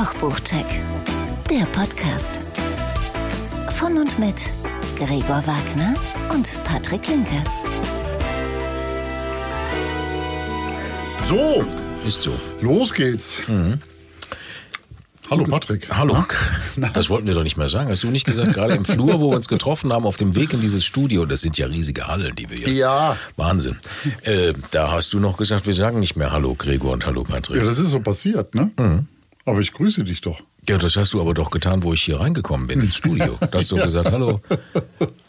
Kochbuchcheck, der Podcast. Von und mit Gregor Wagner und Patrick Linke. So, Ist so. los geht's. Hallo Patrick. Hallo. Das wollten wir doch nicht mehr sagen. Hast du nicht gesagt, gerade im Flur, wo wir uns getroffen haben, auf dem Weg in dieses Studio, das sind ja riesige Hallen, die wir hier. Ja. Wahnsinn. Äh, da hast du noch gesagt, wir sagen nicht mehr Hallo Gregor und Hallo Ja, Patrick. das ist so passiert, ne? Aber ich grüße dich doch. Ja, das hast du aber doch getan, wo ich hier reingekommen bin ins Studio. Da hast du gesagt, hallo.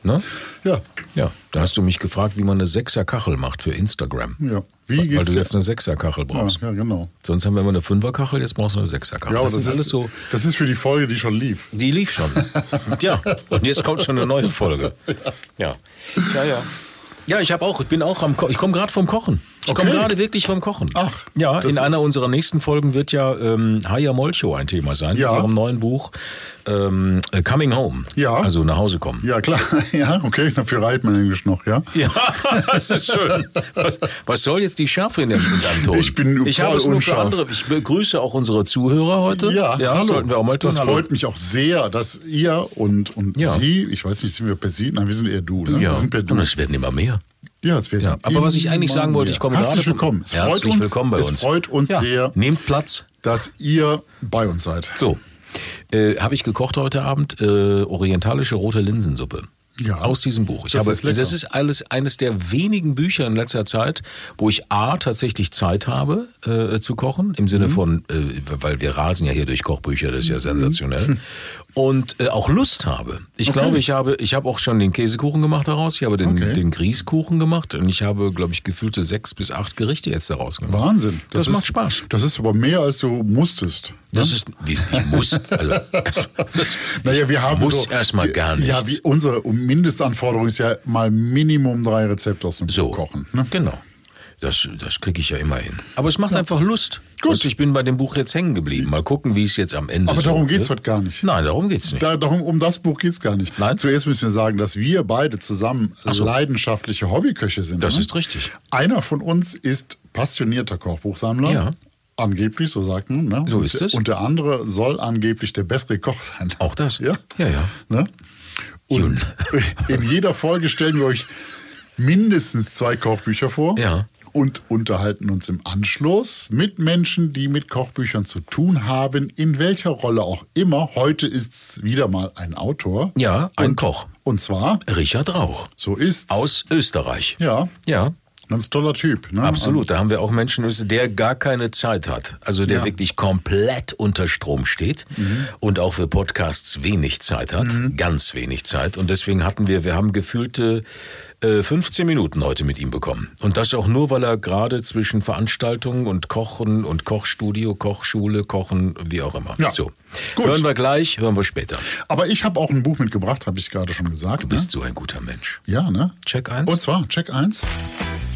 Ne? Ja, Ja, da hast du mich gefragt, wie man eine Sechserkachel macht für Instagram. ja. Wie Weil geht's du dir? jetzt eine Sechserkachel Ja, brauchst. ja, genau. Sonst haben wir immer eine Fünferkachel, jetzt brauchst du eine Sechserkachel. Ja, aber das, ist alles so. Das ist für die Folge, die schon lief. Die lief schon. ja, und jetzt kommt schon eine neue Folge. Ja. Ja, ja. Ja, ich habe auch, ich bin auch am Ko ich komme gerade vom Kochen. Ich komme Okay. gerade wirklich vom Kochen. Ach, Ja, in einer unserer nächsten Folgen wird ja ähm, Haya Molcho ein Thema sein. Ja. Mit ihrem neuen Buch ähm, äh, Coming Home. Ja. Also nach Hause kommen. Ja, klar. Ja, okay, dafür reicht mein Englisch noch, ja? Ja, das ist schön. Was, was soll jetzt die Schärfe in deinem Ton? Ich bin ich habe es nur für andere. Ich begrüße auch unsere Zuhörer heute. Ja, hallo. sollten wir auch mal tun. Das Hallo. freut mich auch sehr, dass ihr und, und Ja. Sie, ich weiß nicht, sind wir per Sie? Nein, wir sind eher du, ne? Ja, Wir sind per du. und es werden immer mehr. Ja, es werden Ja, aber was ich eigentlich sagen wollte, ich komme Herzlich gerade willkommen. Es Herzlich freut uns, willkommen bei es uns. freut uns Ja. sehr, Nehmt Platz. dass ihr bei uns seid. So, äh, habe ich gekocht heute Abend äh, orientalische rote Linsensuppe. Ja. Aus diesem Buch. Ich Das habe, ist lecker. das ist alles eines der wenigen Bücher in letzter Zeit, wo ich A tatsächlich Zeit habe äh, zu kochen, im Mhm. Sinne von, äh, weil wir rasen ja hier durch Kochbücher, das ist ja sensationell. Und äh, auch Lust habe. Ich Okay. glaube, ich habe, ich habe auch schon den Käsekuchen gemacht daraus, ich habe den, Okay. den Grießkuchen gemacht und ich habe, glaube ich, gefühlte sechs bis acht Gerichte jetzt daraus gemacht. Wahnsinn. Das, ist, macht Spaß. Das ist aber mehr, als du musstest. Das ist, dies- ich muss, also, das, Naja, wir haben muss so, erstmal gar nichts. Ja, wie unsere Mindestanforderung ist ja mal Minimum drei Rezepte aus dem so kochen. Ne? Genau. Das, das kriege ich ja immer hin. Aber es macht einfach Lust. Gut. Und ich bin bei dem Buch jetzt hängen geblieben. Mal gucken, wie es jetzt am Ende Aber so darum geht's wird. heute gar nicht. Nein, darum geht's nicht. Da, darum, um das Buch geht's gar nicht. Nein? Zuerst müssen wir sagen, dass wir beide zusammen so. leidenschaftliche Hobbyköche sind. Das ne? ist richtig. Einer von uns ist passionierter Kochbuchsammler. Ja. Angeblich, so sagt man. Ne? So und, ist es. Und der andere soll angeblich der bessere Koch sein. Auch das? Ja. Ja, ja. Ne? Und in jeder Folge stellen wir euch mindestens zwei Kochbücher vor. Ja. Und unterhalten uns im Anschluss mit Menschen, die mit Kochbüchern zu tun haben, in welcher Rolle auch immer. Heute ist es wieder mal ein Autor. Ja, ein und, Koch. Und zwar, Richard Rauch. so ist's. Aus Österreich. Ja, Ja, ganz toller Typ. Ne? absolut. Da haben wir auch Menschen, der gar keine Zeit hat. Also der Ja. wirklich komplett unter Strom steht und auch für Podcasts wenig Zeit hat. Ganz wenig Zeit. Und deswegen hatten wir, wir haben gefühlte äh, 15 Minuten heute mit ihm bekommen. Und das auch nur, weil er gerade zwischen Veranstaltungen und Kochen und Kochstudio, Kochschule, Kochen, wie auch immer. Ja. So. Gut. Hören wir gleich, hören wir später. Aber ich habe auch ein Buch mitgebracht, habe ich gerade schon gesagt. Du bist so ein guter Mensch. ne? Ja, ne? Check eins. Und zwar, Check 1.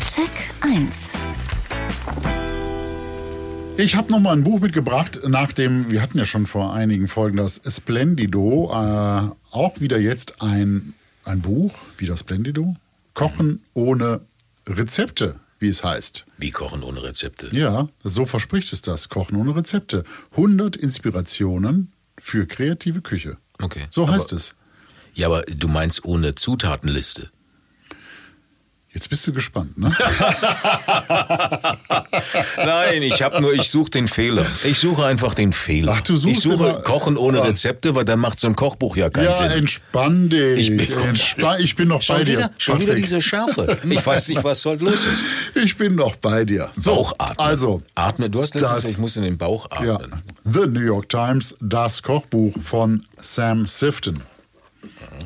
Check 1. Ich habe noch mal ein Buch mitgebracht, nachdem wir hatten ja schon vor einigen Folgen das Splendido, äh, auch wieder jetzt ein, ein Buch, wie das Splendido, Kochen ohne Rezepte, wie es heißt. Wie kochen ohne Rezepte. Ja, so verspricht es das, Kochen ohne Rezepte. 100 Inspirationen für kreative Küche. Okay. So Aber- heißt es. Ja, aber du meinst ohne Zutatenliste. Jetzt bist du gespannt, ne? Nein, ich habe nur, ich suche den Fehler. Ich suche einfach den Fehler. Ach, du suchst Ich suche immer- Kochen ohne Ah. Rezepte, weil dann macht so ein Kochbuch ja keinen ja, Sinn. entspann dich. Ich bin- Entspann, ich bin noch Schon bei dir. wieder, schon wieder Patrick. diese Schärfe. Ich weiß nicht, was heute los ist. Ich bin noch bei dir. So, Bauchatmen. Also, Atme. Du hast letztens das- gesagt, ich muss in den Bauch Ja, atmen. The New York Times, das Kochbuch von Sam Sifton.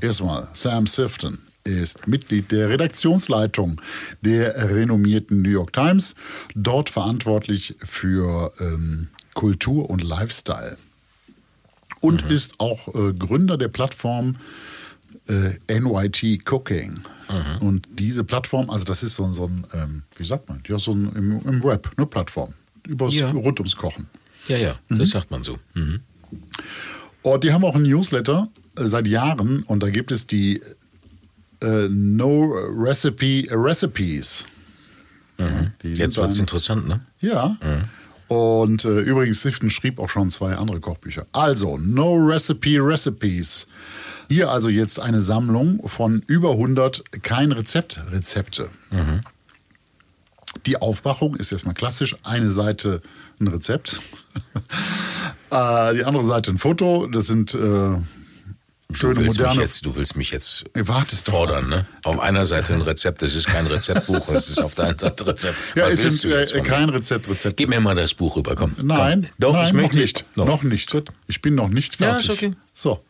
Erstmal, Sam Sifton ist Mitglied der Redaktionsleitung der renommierten New York Times, dort verantwortlich für ähm, Kultur und Lifestyle. Und ist auch äh, Gründer der Plattform äh, NYT Cooking. Und diese Plattform, also das ist so, ein- so ein, ähm, wie sagt man, ja, so ein im, im Web, eine Plattform. Übers, Ja. Rund ums Kochen. Ja, ja, das sagt man so. Mhm. Und die haben auch einen Newsletter äh, seit Jahren und da gibt es die äh, No Recipe Recipes. Ja, die Jetzt wird's ein- interessant, ne? Ja. Und äh, übrigens, Sifton schrieb auch schon zwei andere Kochbücher. Also, No Recipe Recipes. Hier also jetzt eine Sammlung von über 100 kein Rezept Rezepte. Die Aufmachung ist erstmal klassisch. Eine Seite ein Rezept, äh, die andere Seite ein Foto. Das sind äh, schöne moderne. jetzt, du willst mich jetzt wartest fordern, ne? Auf einer Seite ein Rezept, das ist kein Rezeptbuch, das ist auf der anderen Seite Rezept. Ja, Was es du jetzt äh, kein Rezept Rezept. Gib mir mal das Buch rüber, komm. Nein, komm. Doch, nein, ich noch möchte nicht. Noch, Noch nicht. Gut. Ich bin noch nicht Ja, fertig. ist okay. So.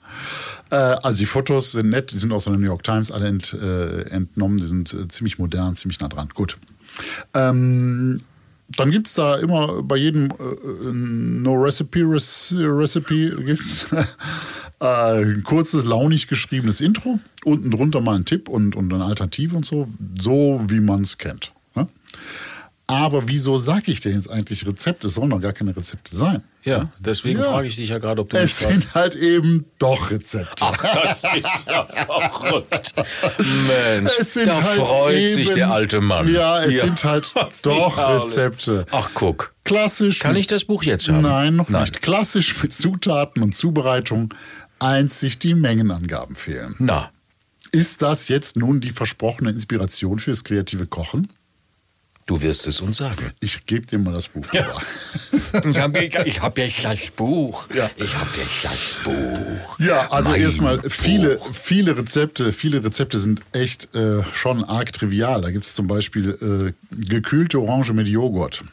Äh, also die Fotos sind nett, die sind aus der New York Times alle ent, äh, entnommen, die sind äh, ziemlich modern, ziemlich nah dran. Gut. Ähm, dann gibt es da immer bei jedem äh, No Recipe Rec- Recipe gibt's äh, ein kurzes, launig geschriebenes Intro, unten drunter mal ein Tipp und, und eine Alternative und so, so wie man es kennt. Ne? Aber wieso sage ich denn jetzt eigentlich Rezepte? Es sollen doch gar keine Rezepte sein. Ja, deswegen Ja. frage ich dich ja gerade, ob du Es grad- sind halt eben doch Rezepte. Ach, das ist ja verrückt. Mensch, Es sind da halt freut eben, sich der alte Mann. Ja, es sind halt doch. Rezepte. Ach, guck. Klassisch. Kann mit- ich das Buch jetzt haben? Nein, noch Nein. nicht. Klassisch mit Zutaten und Zubereitung. Einzig die Mengenangaben fehlen. Na, Ist das jetzt nun die versprochene Inspiration fürs kreative Kochen? du wirst es uns sagen. Ich gebe dir mal das Buch. rüber. Ich habe ich hab jetzt das Buch. Ja. Ich habe jetzt das Buch. Ja, also Mein erstmal viele, Buch. viele Rezepte, viele Rezepte sind echt äh, schon arg trivial. Da gibt es zum Beispiel äh, gekühlte Orange mit Joghurt,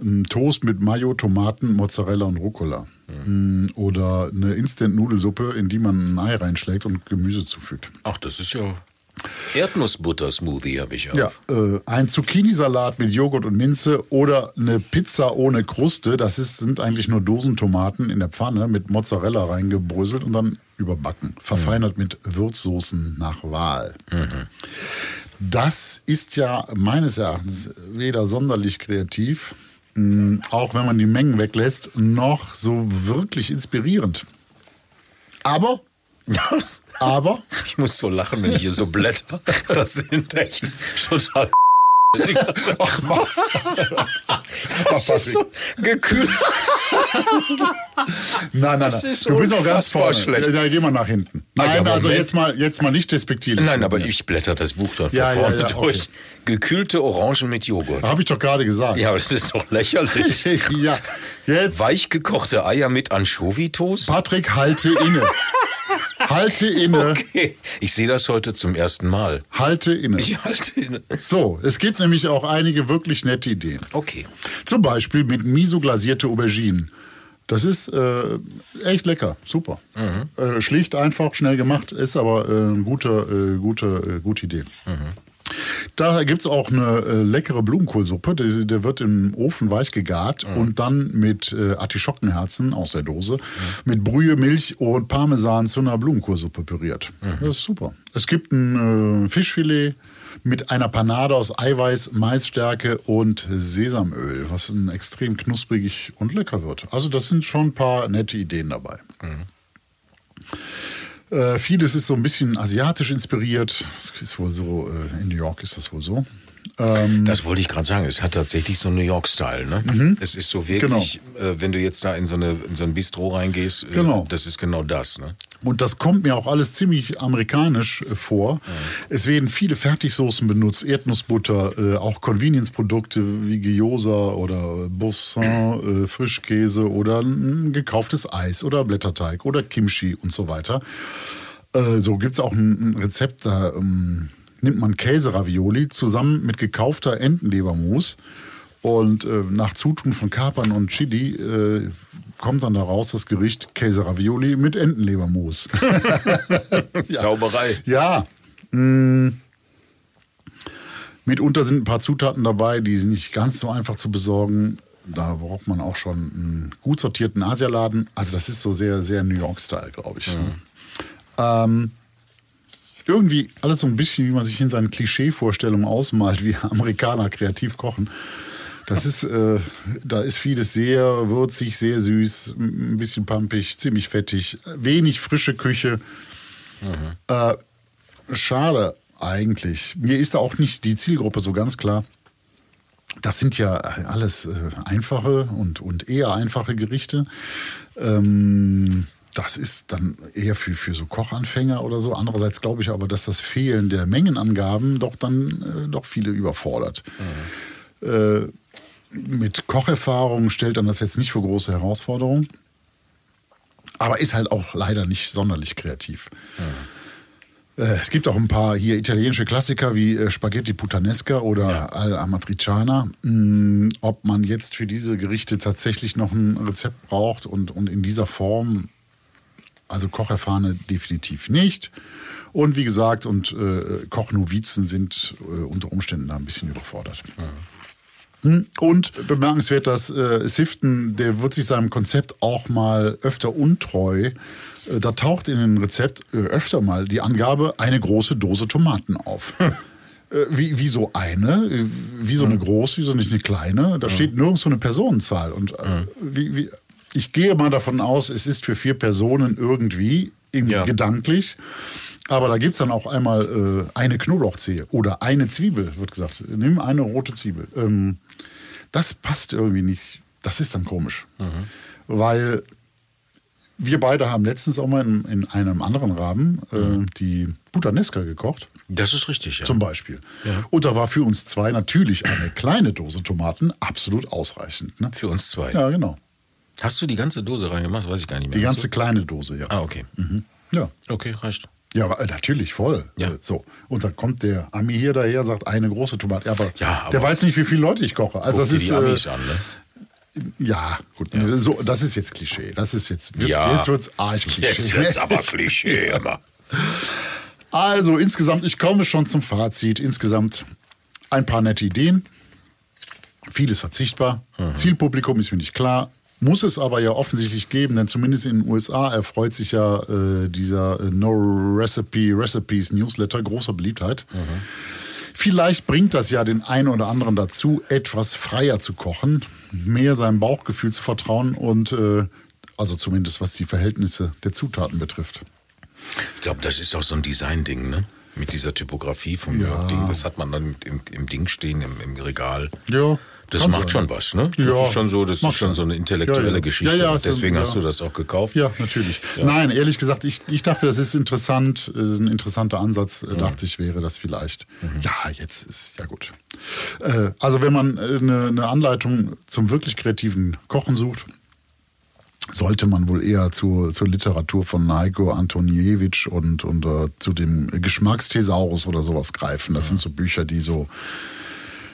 ein Toast mit Mayo, Tomaten, Mozzarella und Rucola. Mm, Oder eine Instant-Nudelsuppe, in die man ein Ei reinschlägt und Gemüse zufügt. Ach, das ist ja Erdnussbutter-Smoothie habe ich auch. Ja, äh, ein Zucchini-Salat mit Joghurt und Minze oder eine Pizza ohne Kruste. Das ist, sind eigentlich nur Dosentomaten in der Pfanne mit Mozzarella reingebröselt und dann überbacken. Verfeinert mit Würzsoßen nach Wahl. Das ist ja meines Erachtens weder sonderlich kreativ, auch wenn man die Mengen weglässt, noch so wirklich inspirierend. Aber, aber, Ich muss so lachen, wenn ich hier so blätter. Das sind echt total. Ach was, Das ist so gekühlt. Nein, nein, nein. du bist auch ganz vorne. schlecht. Da, gehen wir nach hinten. Also, Nein, ja, also Moment. jetzt mal, jetzt mal nicht despektierlich. Nein, aber ich blätter das Buch dann von Ja, ja, vorne ja, durch. Gekühlte Orangen mit Joghurt. Habe ich doch gerade gesagt. Ja, aber das ist doch lächerlich. ja. Jetzt, Weich gekochte Eier mit Anchovitoast? Patrick, halte inne. Halte inne. Okay. Ich sehe das heute zum ersten Mal. Halte inne. Ich halte ihn. So, es gibt nämlich auch einige wirklich nette Ideen. Okay. Zum Beispiel mit miso glasierte Auberginen. Das ist äh, echt lecker, super. Äh, schlicht, einfach, schnell gemacht, ist aber äh, eine gute, äh, gute, äh, gute Idee. Da gibt es auch eine äh, leckere Blumenkohlsuppe. Der, der wird im Ofen weich gegart und dann mit äh, Artischockenherzen aus der Dose, mit Brühe, Milch und Parmesan zu einer Blumenkohlsuppe püriert. Das ist super. Es gibt ein äh, Fischfilet mit einer Panade aus Eiweiß, Maisstärke und Sesamöl, was ein extrem knusprig und lecker wird. Also das sind schon ein paar nette Ideen dabei. Äh, vieles ist so ein bisschen asiatisch inspiriert. Das ist wohl so, äh, in New York ist das wohl so. Ähm, Das wollte ich gerade sagen. Es hat tatsächlich so New York-Style. Ne? Es ist so wirklich, äh, wenn du jetzt da in so, eine, in so ein Bistro reingehst, äh, Genau. das ist genau das. Ne? Und das kommt mir auch alles ziemlich amerikanisch äh, vor. Es werden viele Fertigsoßen benutzt, Erdnussbutter, äh, auch Convenience-Produkte wie Gyoza oder Boursin, äh, Frischkäse oder ein gekauftes Eis oder Blätterteig oder Kimchi und so weiter. Äh, so gibt es auch ein, ein Rezept, da ähm, nimmt man Käseravioli zusammen mit gekaufter Entenlebermus und äh, nach Zutun von Kapern und Chili äh, kommt dann daraus das Gericht Käseravioli mit Entenlebermus. Zauberei. Ja. mh, Mitunter sind ein paar Zutaten dabei, die sind nicht ganz so einfach zu besorgen. Da braucht man auch schon einen gut sortierten Asialaden. Also das ist so sehr, sehr New York-Style, glaube ich. Ähm, irgendwie alles so ein bisschen, wie man sich in seinen Klischee-Vorstellungen ausmalt, wie Amerikaner kreativ kochen. Das ist, äh, da ist vieles sehr würzig, sehr süß, ein bisschen pampig, ziemlich fettig, wenig frische Küche. Äh, schade eigentlich. Mir ist da auch nicht die Zielgruppe so ganz klar. Das sind ja alles äh, einfache und, und eher einfache Gerichte. Ähm, das ist dann eher für, für so Kochanfänger oder so. Andererseits glaube ich aber, dass das Fehlen der Mengenangaben doch dann äh, doch viele überfordert. Mhm. Äh, mit Kocherfahrung stellt dann das jetzt nicht für große Herausforderungen. Aber ist halt auch leider nicht sonderlich kreativ. Mhm. Äh, es gibt auch ein paar hier italienische Klassiker wie äh, Spaghetti Puttanesca oder ja. Al Amatriciana. Hm, ob man jetzt für diese Gerichte tatsächlich noch ein Rezept braucht und, und in dieser Form also Kocherfahrene definitiv nicht. Und wie gesagt, und äh, Kochnovizen sind äh, unter Umständen da ein bisschen überfordert. Mhm. Und bemerkenswert, dass äh, Sifton, der wird sich seinem Konzept auch mal öfter untreu. Äh, da taucht in dem Rezept äh, öfter mal die Angabe, eine große Dose Tomaten auf. Hm. Wie, wie so eine, wie so eine große, wie so nicht eine kleine. Da hm. steht nirgends so eine Personenzahl. Und äh, wie, wie, ich gehe mal davon aus, es ist für vier Personen irgendwie ja. gedanklich. Aber da gibt es dann auch einmal äh, eine Knoblauchzehe oder eine Zwiebel, wird gesagt. Nimm eine rote Zwiebel. Ähm, das passt irgendwie nicht. Das ist dann komisch. Mhm. Weil wir beide haben letztens auch mal in, in einem anderen Rahmen äh, mhm. die Butanesca gekocht. Das ist richtig, ja. Zum Beispiel. Ja. Und da war für uns zwei natürlich eine kleine Dose Tomaten absolut ausreichend. Ne? Für uns zwei. Ja, genau. Hast du die ganze Dose reingemacht? Weiß ich gar nicht mehr. Die ganze kleine Dose, ja. Ah, okay. Mhm. Ja. Okay, reicht. Ja, äh, natürlich, voll. Ja. Äh, so. Und dann kommt der Ami hier daher, sagt eine große Tomate. Aber, ja, aber der weiß nicht, wie viele Leute ich koche. Also das ist, die Amis äh, an, ne? Ja, gut. Ja. So, das ist jetzt Klischee. Das ist jetzt, wird's, ja. jetzt wird's arg Klischee. Jetzt wird's aber Klischee immer. Also insgesamt, ich komme schon zum Fazit. Insgesamt ein paar nette Ideen. Vieles verzichtbar. Mhm. Zielpublikum ist mir nicht klar. Muss es aber ja offensichtlich geben, denn zumindest in den USA erfreut sich ja äh, dieser äh, No Recipe Recipes Newsletter großer Beliebtheit. Mhm. Vielleicht bringt das ja den einen oder anderen dazu, etwas freier zu kochen, mehr seinem Bauchgefühl zu vertrauen und äh, also zumindest was die Verhältnisse der Zutaten betrifft. Ich glaube, das ist auch so ein Design-Ding, ne? Mit dieser Typografie vom ja. Ding. Das hat man dann im, im Ding stehen, im, im Regal. Ja. Das Kann macht schon was, ne? Das ja, ist schon so, das ist schon so eine intellektuelle ja, ja. Geschichte. Ja, Deswegen hast du das auch gekauft. Ja, natürlich. Nein, ehrlich gesagt, ich, ich dachte, das ist interessant, das ist ein interessanter Ansatz, mhm. dachte ich, wäre das vielleicht. Mhm. Ja, jetzt ist, ja gut. Äh, also wenn man eine, eine Anleitung zum wirklich kreativen Kochen sucht, sollte man wohl eher zur, zur Literatur von Heiko Antoniewicz und, und uh, zu dem Geschmacksthesaurus oder sowas greifen. Das sind so Bücher, die so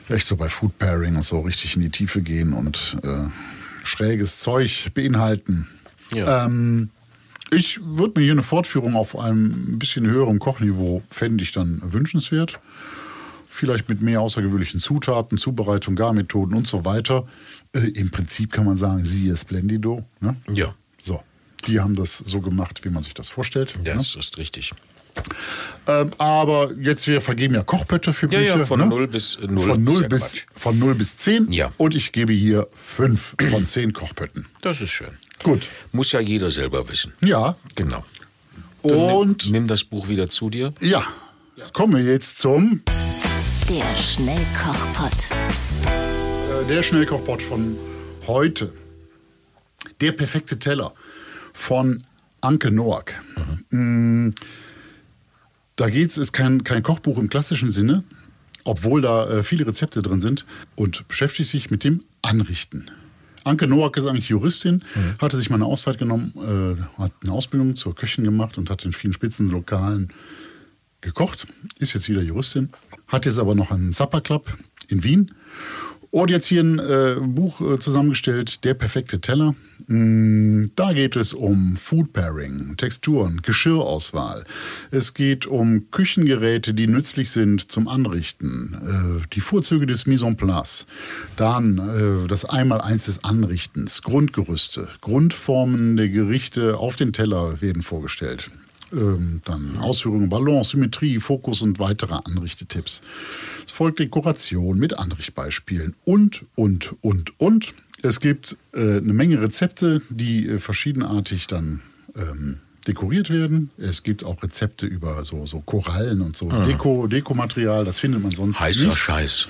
echt so bei Food Pairing und so richtig in die Tiefe gehen und äh, schräges Zeug beinhalten. Ja. Ähm, ich würde mir hier eine Fortführung auf einem bisschen höherem Kochniveau fände ich dann wünschenswert. Vielleicht mit mehr außergewöhnlichen Zutaten, Zubereitung, Garmethoden und so weiter. Äh, Im Prinzip kann man sagen, siehe Splendido. Ne? Ja. So. Die haben das so gemacht, wie man sich das vorstellt. Ja, ne? das ist richtig. Ähm, aber jetzt, wir vergeben ja Kochbötte für Bücher. Ja, ja von ne? 0 bis 0. Von 0 bis, von 0 bis 10. Ja. Und ich gebe hier 5 von 10 Kochbötten. Das ist schön. Gut. Muss ja jeder selber wissen. Ja. Genau. Dann und nimm, nimm, das Buch wieder zu dir. Ja. Kommen wir jetzt zum Der Schnellkochpott. Äh, der Schnellkochpott von heute. Der perfekte Teller von Anke Noack. Mhm. Mm, da geht's, ist kein, kein Kochbuch im klassischen Sinne, obwohl da äh, viele Rezepte drin sind und beschäftigt sich mit dem Anrichten. Anke Noack ist eigentlich Juristin, mhm. hatte sich mal eine Auszeit genommen, äh, hat eine Ausbildung zur Köchin gemacht und hat in vielen Spitzenlokalen gekocht, ist jetzt wieder Juristin, hat jetzt aber noch einen Supper Club in Wien und jetzt hier ein äh, Buch äh, zusammengestellt, Der perfekte Teller. Mm, da geht es um Food Pairing, Texturen, Geschirrauswahl. Es geht um Küchengeräte, die nützlich sind zum Anrichten. Äh, die Vorzüge des Mise en place. Dann äh, das Einmaleins des Anrichtens, Grundgerüste, Grundformen der Gerichte auf den Teller werden vorgestellt. Ähm, dann Ausführungen, Balance, Symmetrie, Fokus und weitere Anrichtetipps. Es folgt Dekoration mit Anrichtbeispielen und, und, und, und. Es gibt äh, eine Menge Rezepte, die äh, verschiedenartig dann ähm, dekoriert werden. Es gibt auch Rezepte über so, so Korallen und so ah. Deko, Dekomaterial. Das findet man sonst Heißer nicht. Scheiß.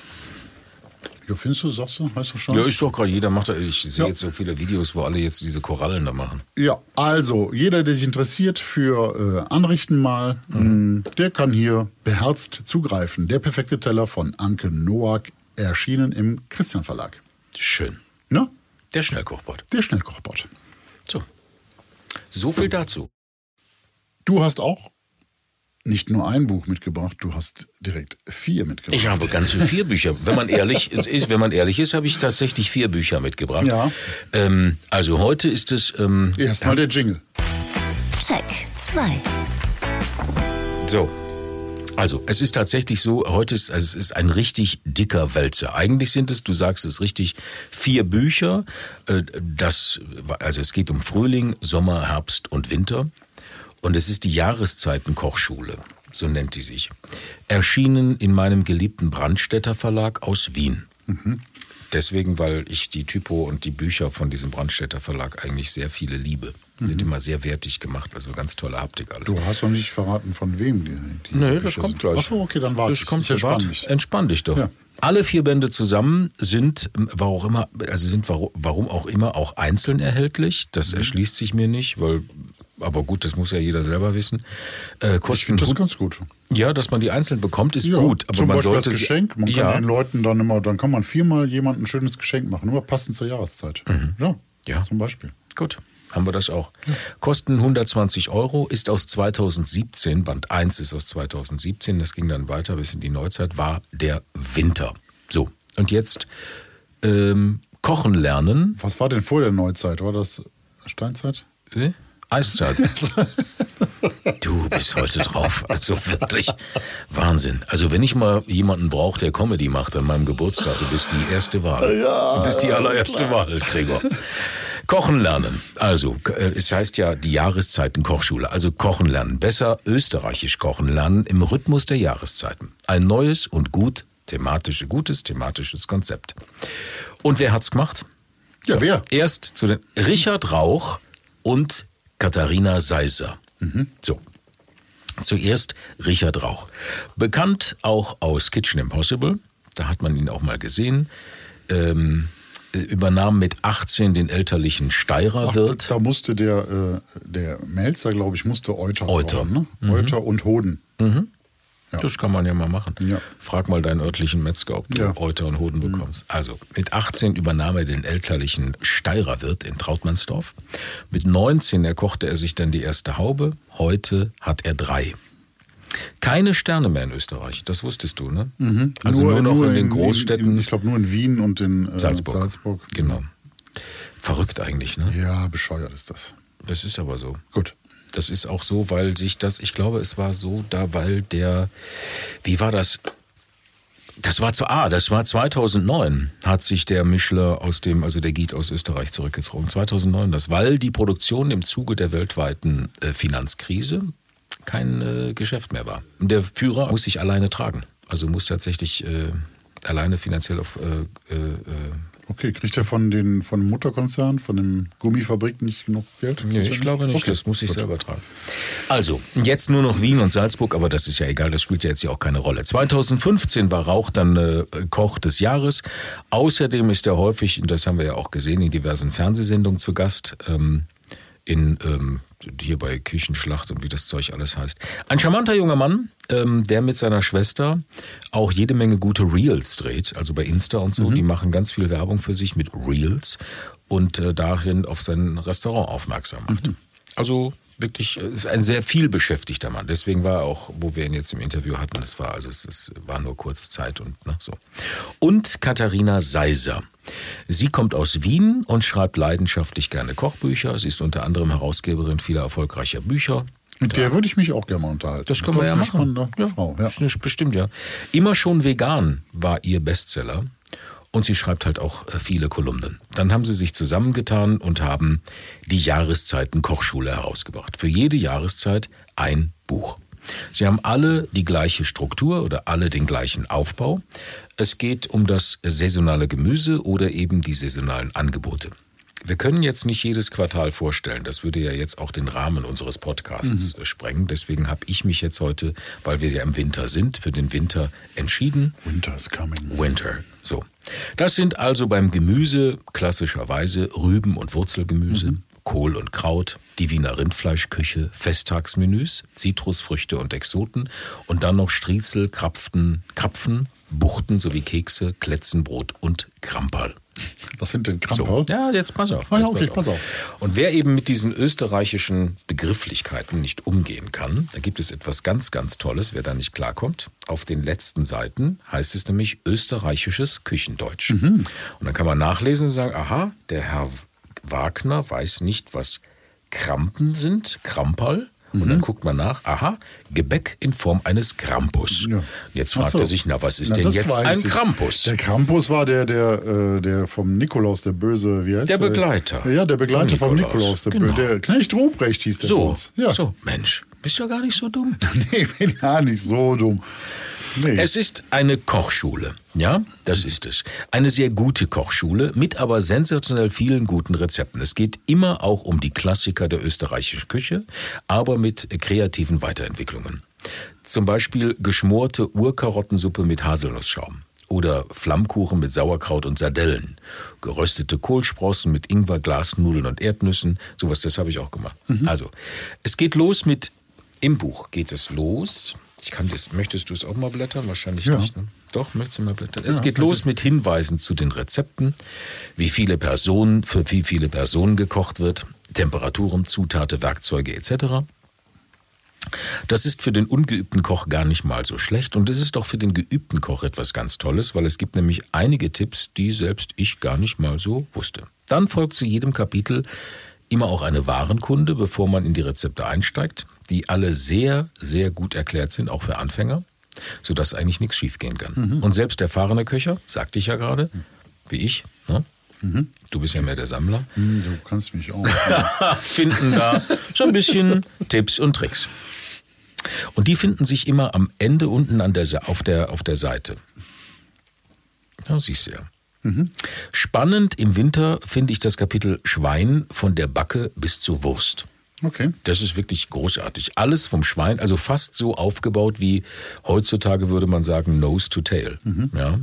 Ja, findest du, sagst du, heißt das schon? Ja, ist doch gerade, jeder macht, da- ich sehe Ja. jetzt so viele Videos, wo alle jetzt diese Korallen da machen. Ja, also jeder, der sich interessiert für äh, Anrichten mal, mh, der kann hier beherzt zugreifen. Der perfekte Teller von Anke Noack, erschienen im Christian Verlag. Schön. Ne? Der Schnellkochbot. Der Schnellkochbot. So. So viel dazu. Du hast auch nicht nur ein Buch mitgebracht, du hast direkt vier mitgebracht. Ich habe ganze vier Bücher. Wenn man ehrlich ist, wenn man ehrlich ist, habe ich tatsächlich vier Bücher mitgebracht. Ja. Ähm, also heute ist es. Ähm, Erstmal der Jingle. Check 2. So. Also, es ist tatsächlich so, heute ist, also es ist ein richtig dicker Wälzer. Eigentlich sind es, du sagst es richtig, vier Bücher. Äh, Das, also es geht um Frühling, Sommer, Herbst und Winter. Und es ist die Jahreszeiten-Kochschule, so nennt die sich. Erschienen in meinem geliebten Brandstätter Verlag aus Wien. Deswegen, weil ich die Typo und die Bücher von diesem Brandstätter Verlag eigentlich sehr viele liebe. Sind immer sehr wertig gemacht, also ganz tolle Haptik alles. Du hast noch nicht verraten, von wem die, die Nee, das Bücher kommt sind. gleich. Achso, okay, dann warte Das ich. kommt ich entspann mich. Entspann dich doch. Ja. Alle vier Bände zusammen sind, ähm, warum auch immer, also sind warum, warum auch immer auch einzeln erhältlich. Das Mhm. erschließt sich mir nicht, weil, aber gut, das muss ja jeder selber wissen. Äh, Ich kosten finde das ganz gut. ja, dass man die einzeln bekommt, ist Ja, gut. Aber zum man Beispiel sollte als Geschenk. Man kann ja, den Leuten dann immer, dann kann man viermal jemandem ein schönes Geschenk machen, immer passend zur Jahreszeit. Ja, Mhm. Ja. zum Beispiel. Gut, haben wir das auch. Kosten 120 Euro, ist aus 2017, Band 1 ist aus 2017, das ging dann weiter bis in die Neuzeit, war der Winter. So, und jetzt ähm, kochen lernen. Was war denn vor der Neuzeit? War das Steinzeit? Äh? Eiszeit. Du bist heute drauf. Also wirklich Wahnsinn. Also wenn ich mal jemanden brauche, der Comedy macht an meinem Geburtstag, du bist die erste Wahl. du bist die allererste Wahl, Gregor. Kochen lernen. Also, äh, es heißt ja die Jahreszeiten-Kochschule. Also kochen lernen. Besser österreichisch kochen lernen im Rhythmus der Jahreszeiten. Ein neues und gut thematische, gutes thematisches Konzept. Und wer hat's gemacht? Ja, wer? Erst zu den Richard Rauch und Katharina Seiser. So. Zuerst Richard Rauch. Bekannt auch aus Kitchen Impossible. Da hat man ihn auch mal gesehen. Ähm, äh, übernahm mit 18 den elterlichen Steirer Ach, Wirt. da musste der, äh, der Melzer, glaube ich, musste Euter. Euter. Bauen, ne? Euter und Hoden. Das kann man ja mal machen. Ja. Frag mal deinen örtlichen Metzger, ob du Ja. Euter und Hoden bekommst. Also, mit 18 übernahm er den elterlichen Steirerwirt in Trautmannsdorf. Mit 19 erkochte er sich dann die erste Haube. Heute hat er drei. Keine Sterne mehr in Österreich, das wusstest du, ne? Also nur, noch in den Großstädten. In, ich glaube nur in Wien und in äh, Salzburg. Salzburg. Genau. Verrückt eigentlich, ne? Ja, bescheuert ist das. Das ist aber so. Gut. Das ist auch so, weil sich das, ich glaube, es war so da, weil der, wie war das? Das war zu, ah, das war 2009, hat sich der Mischler aus dem, also der Giet aus Österreich zurückgezogen. 2009, das, weil die Produktion im Zuge der weltweiten äh, Finanzkrise kein äh, Geschäft mehr war. Der Führer muss sich alleine tragen. Also muss tatsächlich äh, alleine finanziell auf, äh, äh, äh, Okay, kriegt er von den von dem Mutterkonzern, von dem Gummifabrik nicht genug Geld? Nee, ich glaube nicht, Okay, das muss ich gut. selber tragen. Also, jetzt nur noch Wien und Salzburg, aber das ist ja egal, das spielt ja jetzt ja auch keine Rolle. 2015 war Rauch dann äh, Koch des Jahres. Außerdem ist er häufig, und das haben wir ja auch gesehen, in diversen Fernsehsendungen zu Gast. Ähm, in ähm, hier bei Küchenschlacht und wie das Zeug alles heißt. Ein charmanter junger Mann, ähm, der mit seiner Schwester auch jede Menge gute Reels dreht, also bei Insta und so. Die machen ganz viel Werbung für sich mit Reels und äh, darin auf sein Restaurant aufmerksam macht. Also wirklich äh, ein sehr viel beschäftigter Mann. Deswegen war er auch, wo wir ihn jetzt im Interview hatten, das war also es, es war nur kurz Zeit und ne, so. Und Katharina Seiser. Sie kommt aus Wien und schreibt leidenschaftlich gerne Kochbücher. Sie ist unter anderem Herausgeberin vieler erfolgreicher Bücher. Mit der würde ich mich auch gerne mal unterhalten. Das können wir ja machen. Spannende Frau. Ja. Bestimmt, ja. Immer schon vegan war ihr Bestseller. Und sie schreibt halt auch äh, viele Kolumnen. Dann haben sie sich zusammengetan und haben die Jahreszeiten-Kochschule herausgebracht. Für jede Jahreszeit ein Buch. Sie haben alle die gleiche Struktur oder alle den gleichen Aufbau. Es geht um das saisonale Gemüse oder eben die saisonalen Angebote. Wir können jetzt nicht jedes Quartal vorstellen. Das würde ja jetzt auch den Rahmen unseres Podcasts äh, sprengen. Deswegen habe ich mich jetzt heute, weil wir ja im Winter sind, für den Winter entschieden. Winter is coming. Winter. So. Das sind also beim Gemüse klassischerweise Rüben- und Wurzelgemüse, Kohl und Kraut, die Wiener Rindfleischküche, Festtagsmenüs, Zitrusfrüchte und Exoten und dann noch Striezel, Krapfen, Krapfen, Buchten sowie Kekse, Kletzenbrot und Kramperl. Was sind denn So. Kramperl? Ja, jetzt pass auf. Ah, ja, okay, pass auf. Und wer eben mit diesen österreichischen Begrifflichkeiten nicht umgehen kann, da gibt es etwas ganz, ganz Tolles, wer da nicht klarkommt. Auf den letzten Seiten heißt es nämlich österreichisches Küchendeutsch. Mhm. Und dann kann man nachlesen und sagen, aha, der Herr Wagner weiß nicht, was Krampen sind, Kramperl. Und Mhm. dann guckt man nach, aha, Gebäck in Form eines Krampus. Ja. Jetzt fragt so. er sich, na, was ist Na, denn jetzt ein ich. Krampus? Der Krampus war der, der, äh, der vom Nikolaus, der Böse, wie heißt Der der? Begleiter Ja, der Begleiter vom Nikolaus. Nikolaus. der, Genau. Der Knecht Ruprecht hieß der So. Ja. so, Mensch, bist ja gar nicht so dumm. Nee, bin ja nicht so dumm. Nee. Es ist eine Kochschule, ja, das ist es. Eine sehr gute Kochschule mit aber sensationell vielen guten Rezepten. Es geht immer auch um die Klassiker der österreichischen Küche, aber mit kreativen Weiterentwicklungen. Zum Beispiel geschmorte Urkarottensuppe mit Haselnussschaum. Oder Flammkuchen mit Sauerkraut und Sardellen. Geröstete Kohlsprossen mit Ingwer, Glasnudeln und Erdnüssen. Sowas, das habe ich auch gemacht. Also, es geht los mit, im Buch geht es los. Ich kann das, möchtest du es auch mal blättern? Wahrscheinlich Ja. nicht. Ne? Doch, möchtest du mal blättern? Es geht los mit Hinweisen zu den Rezepten, wie viele Personen, für wie viele Personen gekocht wird, Temperaturen, Zutaten, Werkzeuge etc. Das ist für den ungeübten Koch gar nicht mal so schlecht und es ist auch für den geübten Koch etwas ganz Tolles, weil es gibt nämlich einige Tipps, die selbst ich gar nicht mal so wusste. Dann folgt zu jedem Kapitel immer auch eine Warenkunde, bevor man in die Rezepte einsteigt, die alle sehr, sehr gut erklärt sind, auch für Anfänger, sodass eigentlich nichts schiefgehen kann. Und selbst erfahrene Köcher, sagte ich ja gerade, wie ich, ne? du bist ja mehr der Sammler, Hm, Du kannst mich auch. finden da so ein bisschen Tipps und Tricks. Und die finden sich immer am Ende unten an der, auf, der, auf der Seite. Ja, siehst du ja. Spannend im Winter finde ich das Kapitel Schwein von der Backe bis zur Wurst. Okay. Das ist wirklich großartig. Alles vom Schwein, also fast so aufgebaut wie heutzutage würde man sagen Nose to Tail. Ja.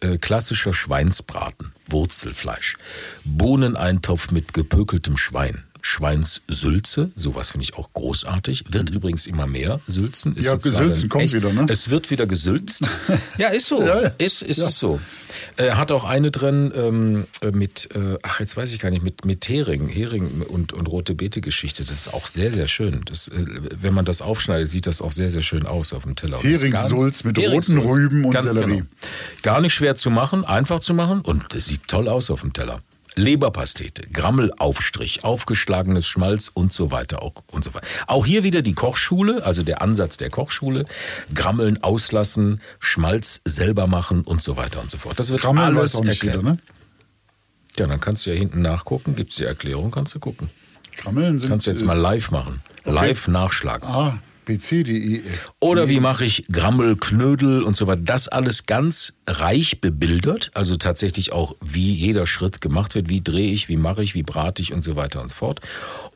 Äh, klassischer Schweinsbraten, Wurzelfleisch, Bohneneintopf mit gepökeltem Schwein. Schweinssülze, sowas finde ich auch großartig. Wird übrigens immer mehr Sülzen. Ist Ja, Gesülzen kommt echt- wieder, ne? Es wird wieder gesülzt. ja, ist so. Ja, ja. Ist, ist es so. Äh, hat auch eine drin ähm, äh, mit, äh, ach, jetzt weiß ich gar nicht, mit, mit Hering, Hering und, und rote Beete-Geschichte. Das ist auch sehr, sehr schön. Das, äh, wenn man das aufschneidet, sieht das auch sehr, sehr schön aus auf dem Teller. Heringssulz mit roten. Rüben und Ganz Sellerie. Genau. Gar nicht schwer zu machen, einfach zu machen und es sieht toll aus auf dem Teller. Leberpastete, Grammelaufstrich, aufgeschlagenes Schmalz und so weiter auch und so weiter. Auch hier wieder die Kochschule, also der Ansatz der Kochschule, Grammeln auslassen, Schmalz selber machen und so weiter und so fort. Das wird Krammeln alles weiß auch nicht erklärt. jeder, ne? Ja, dann kannst du ja hinten nachgucken, gibt's die Erklärung, kannst du gucken. Krammeln sind. Kannst du jetzt äh, mal live machen. Live nachschlagen. A, E, F. Oder wie mache ich Grammel, Knödel und so weiter. Das alles ganz reich bebildert. Also tatsächlich auch, wie jeder Schritt gemacht wird. Wie drehe ich, wie mache ich, wie brate ich und so weiter und so fort.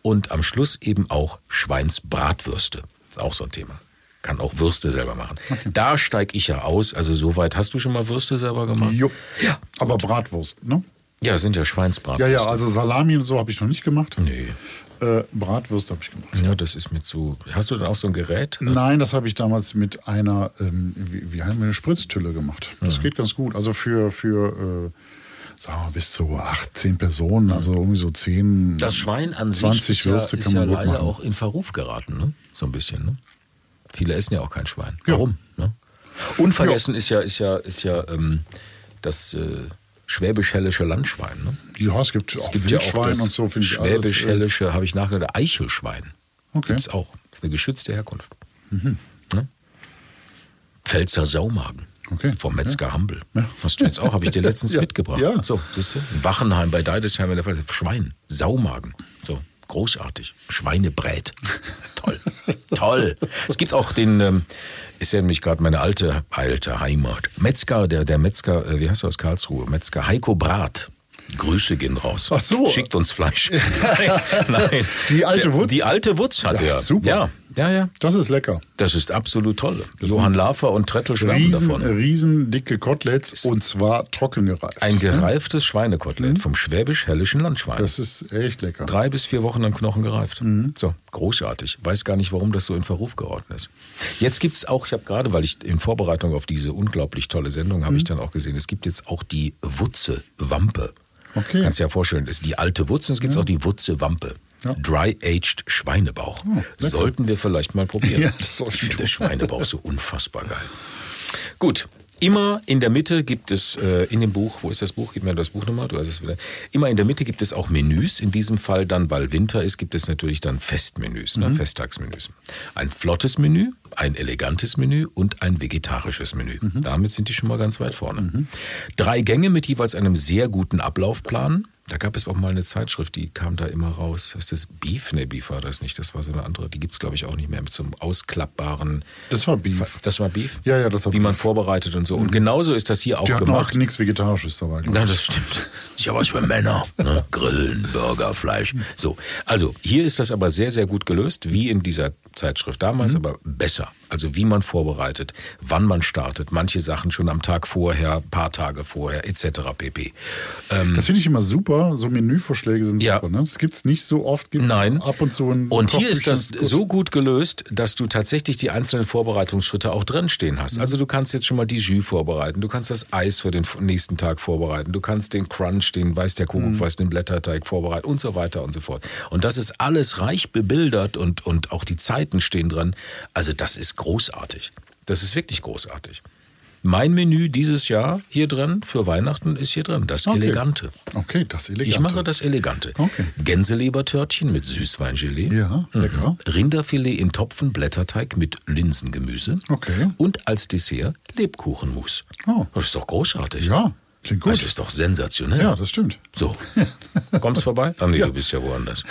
Und am Schluss eben auch Schweinsbratwürste. Ist auch so ein Thema. Kann auch Würste selber machen. Da steige ich ja aus. Also soweit hast du schon mal Würste selber gemacht? Jo. Ja. Aber Bratwurst, ne? Ja, sind ja Ja, Schweinsbratwürste. ja, also Salami und so habe ich noch nicht gemacht. Nee. Äh, Bratwurst habe ich gemacht. Ja, das ist mir zu. Hast du dann auch so ein Gerät? Nein, das habe ich damals mit einer, ähm, wie, wie haben wir eine Spritztülle gemacht. Das geht ganz gut. Also für, für äh, sagen wir mal, bis zu acht, zehn Personen, also irgendwie so zehn. Das Schwein an sich 20 ist ja, Würste ist kann man ja gut leider machen. auch in Verruf geraten, ne? So ein bisschen, ne? Viele essen ja auch kein Schwein. Ja. Warum? Ne? Unvergessen ist ja, ist ja, ist ja ähm, das äh, schwäbisch-hellische Landschwein. Ne? ja, es gibt auch Wildschwein das und so, finde ich alles. äh, Schwäbisch-hellische, habe ich nachgedacht, Eichelschwein. Okay. Mhm. Gibt's auch. Ist eine geschützte Herkunft. Ne? Pfälzer Saumagen. Okay. Vom Metzger Hambel. Ja. Hast du jetzt auch, habe ich dir letztens Ja. mitgebracht. Ja. So, siehst du? In Wachenheim bei Deidesheim in der Fall. Schwein, Saumagen. So, großartig. Schweinebrät. Toll. Toll. Es gibt auch den, ähm, ist ja nämlich gerade meine alte, alte Heimat. Metzger, der, der Metzger, äh, wie heißt er aus Karlsruhe? Metzger Heiko Brat. Grüße gehen raus. Ach so. Schickt uns Fleisch. nein, nein. Die alte Wutz? Die alte Wutz hat Ja, er. super. Ja, ja, ja. Das ist lecker. Das ist absolut toll. Johann Lafer und Trettel schwärmen Riesen, davon. riesen dicke Koteletts und zwar trocken gereift. Ein gereiftes Schweinekotelett vom schwäbisch-hellischen Landschwein. Das ist echt lecker. Drei bis vier Wochen am Knochen gereift. Mhm. So, großartig. Weiß gar nicht, warum das so in Verruf geraten ist. Jetzt gibt es auch, ich habe gerade, weil ich in Vorbereitung auf diese unglaublich tolle Sendung, habe ich Mhm. dann auch gesehen, es gibt jetzt auch die Wutze-Wampe. Okay. Kannst dir ja vorstellen, ist die alte Wutze und es gibt auch die Wutze-Wampe. Ja. Dry-aged Schweinebauch. lecker. Sollten wir vielleicht mal probieren. Ja, das ich finde. Schweinebauch so unfassbar geil. Gut. Immer in der Mitte gibt es äh, in dem Buch, wo ist das Buch? Gib mir das Buch nochmal, du hast es wieder. Immer in der Mitte gibt es auch Menüs. In diesem Fall dann, weil Winter ist, gibt es natürlich dann Festmenüs, ne? Festtagsmenüs. Ein flottes Menü, ein elegantes Menü und ein vegetarisches Menü. Damit sind die schon mal ganz weit vorne. Drei Gänge mit jeweils einem sehr guten Ablaufplan. Da gab es auch mal eine Zeitschrift, die kam da immer raus. Ist das Beef? Ne, Beef war das nicht. Das war so eine andere. Die gibt es, glaube ich, auch nicht mehr mit so einem ausklappbaren. Das war Beef. Das war Beef? Ja, ja, das war Wie man Beef. vorbereitet und so. Und genauso ist das hier auch Die hatten gemacht. auch nichts Vegetarisches dabei. Na, das stimmt. Ist ja was für Männer. Ne? Grillen, Burger, Fleisch. So. Also, hier ist das aber sehr, sehr gut gelöst, wie in dieser Zeitschrift damals, Mhm. aber besser. Also, wie man vorbereitet, wann man startet. Manche Sachen schon am Tag vorher, paar Tage vorher, etc. pp. Ähm, Das finde ich immer super. So Menüvorschläge sind Ja. super. Ne? Das gibt es nicht so oft. Gibt's Nein. Ab und zu in Und hier ist das. Gut. so gut gelöst, dass du tatsächlich die einzelnen Vorbereitungsschritte auch drinstehen hast. Also du kannst jetzt schon mal die Jus vorbereiten, du kannst das Eis für den nächsten Tag vorbereiten, du kannst den Crunch, den weiß der Kuckuck, weiß den Blätterteig vorbereiten und so weiter und so fort. Und das ist alles reich bebildert und, und auch die Zeiten stehen drin. Also das ist großartig. Das ist wirklich großartig. Mein Menü dieses Jahr hier drin für Weihnachten ist hier drin, das Okay. Elegante. Okay, das Elegante. Ich mache das Elegante. Okay. Gänselebertörtchen mit Süßweingelee. Ja, lecker. Rinderfilet in Topfen, Blätterteig mit Linsengemüse. Okay. Und als Dessert Lebkuchenmus. Oh. Das ist doch großartig. Ja, klingt gut. Das ist doch sensationell. ja, das stimmt. So, kommst vorbei? Ach nee, du bist ja woanders.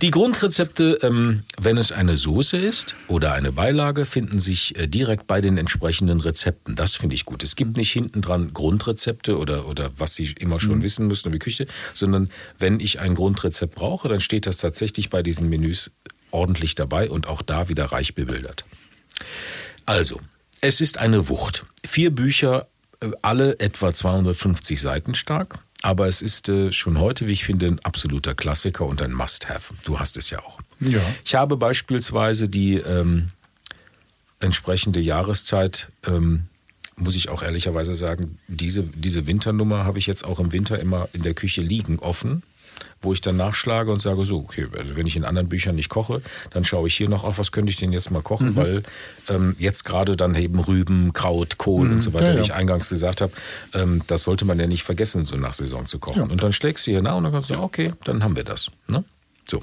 Die Grundrezepte, ähm, wenn es eine Soße ist oder eine Beilage, finden sich äh, direkt bei den entsprechenden Rezepten. Das finde ich gut. Es gibt nicht hinten dran Grundrezepte oder, oder was Sie immer schon wissen müssen über die Küche, sondern wenn ich ein Grundrezept brauche, dann steht das tatsächlich bei diesen Menüs ordentlich dabei und auch da wieder reich bebildert. Also, es ist eine Wucht. Vier Bücher, alle etwa 250 Seiten stark. Aber es ist äh, schon heute, wie ich finde, ein absoluter Klassiker und ein Must-Have. Du hast es ja auch. Ja. Ich habe beispielsweise die ähm, entsprechende Jahreszeit, ähm, muss ich auch ehrlicherweise sagen, diese, diese Winternummer habe ich jetzt auch im Winter immer in der Küche liegen, offen, wo ich dann nachschlage und sage, so, okay, also wenn ich in anderen Büchern nicht koche, dann schaue ich hier noch auf, was könnte ich denn jetzt mal kochen, Mhm. weil ähm, jetzt gerade dann eben Rüben, Kraut, Kohl und so weiter, Mhm. Ja, wie ich eingangs gesagt habe, ähm, das sollte man ja nicht vergessen, so nach Saison zu kochen. Ja. Und dann schlägst du hier nach und dann kannst du sagen, okay, dann haben wir das. Ne? So.